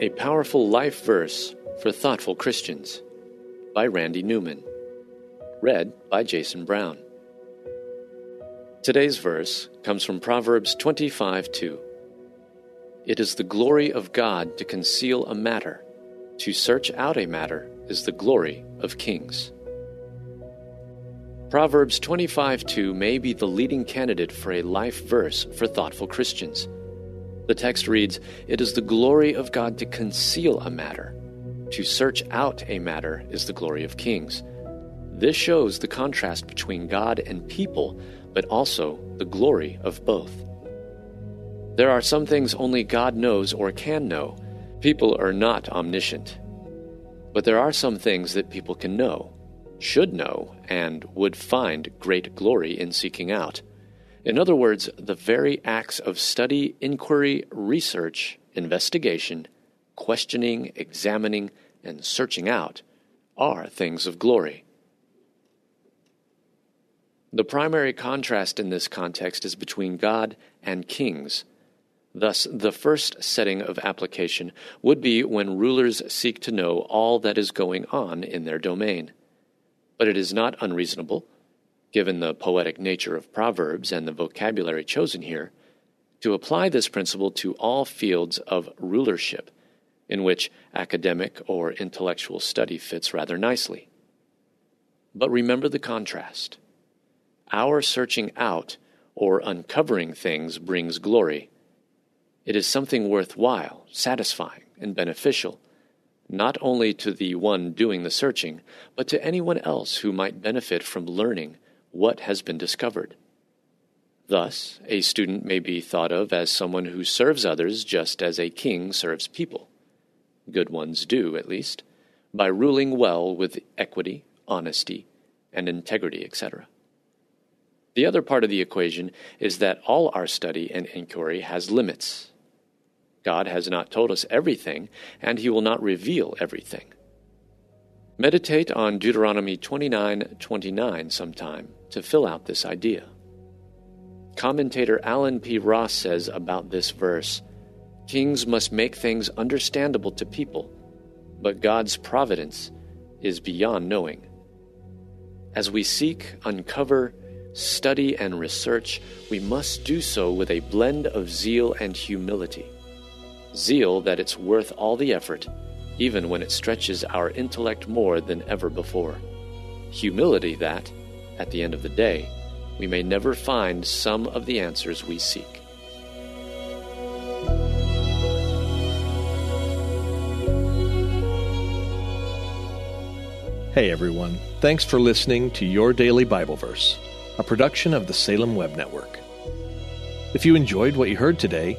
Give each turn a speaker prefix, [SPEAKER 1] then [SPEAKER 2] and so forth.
[SPEAKER 1] A Powerful Life Verse for Thoughtful Christians by Randy Newman. Read by Jason Brown. Today's verse comes from Proverbs 25 2. It is the glory of God to conceal a matter, to search out a matter is the glory of kings. Proverbs 25 2 may be the leading candidate for a life verse for thoughtful Christians. The text reads It is the glory of God to conceal a matter. To search out a matter is the glory of kings. This shows the contrast between God and people, but also the glory of both. There are some things only God knows or can know. People are not omniscient. But there are some things that people can know, should know, and would find great glory in seeking out. In other words, the very acts of study, inquiry, research, investigation, questioning, examining, and searching out are things of glory. The primary contrast in this context is between God and kings. Thus, the first setting of application would be when rulers seek to know all that is going on in their domain. But it is not unreasonable given the poetic nature of Proverbs and the vocabulary chosen here, to apply this principle to all fields of rulership, in which academic or intellectual study fits rather nicely. But remember the contrast. Our searching out or uncovering things brings glory. It is something worthwhile, satisfying, and beneficial, not only to the one doing the searching, but to anyone else who might benefit from learning what has been discovered. Thus, a student may be thought of as someone who serves others just as a king serves people. Good ones do, at least, by ruling well with equity, honesty, and integrity, etc. The other part of the equation is that all our study and inquiry has limits. God has not told us everything, and He will not reveal everything. Meditate on Deuteronomy 29:29 sometime to fill out this idea. Commentator Allen P. Ross says about this verse Kings must make things understandable to people, but God's providence is beyond knowing. As we seek, uncover, study, and research, we must do so with a blend of zeal and humility. Zeal that it's worth all the effort even when it stretches our intellect more than ever before. Humility that, at the end of the day, we may never find some of the answers we seek.
[SPEAKER 2] Hey everyone, thanks for listening to Your Daily Bible Verse, a production of the Salem Web Network. If you enjoyed what you heard today,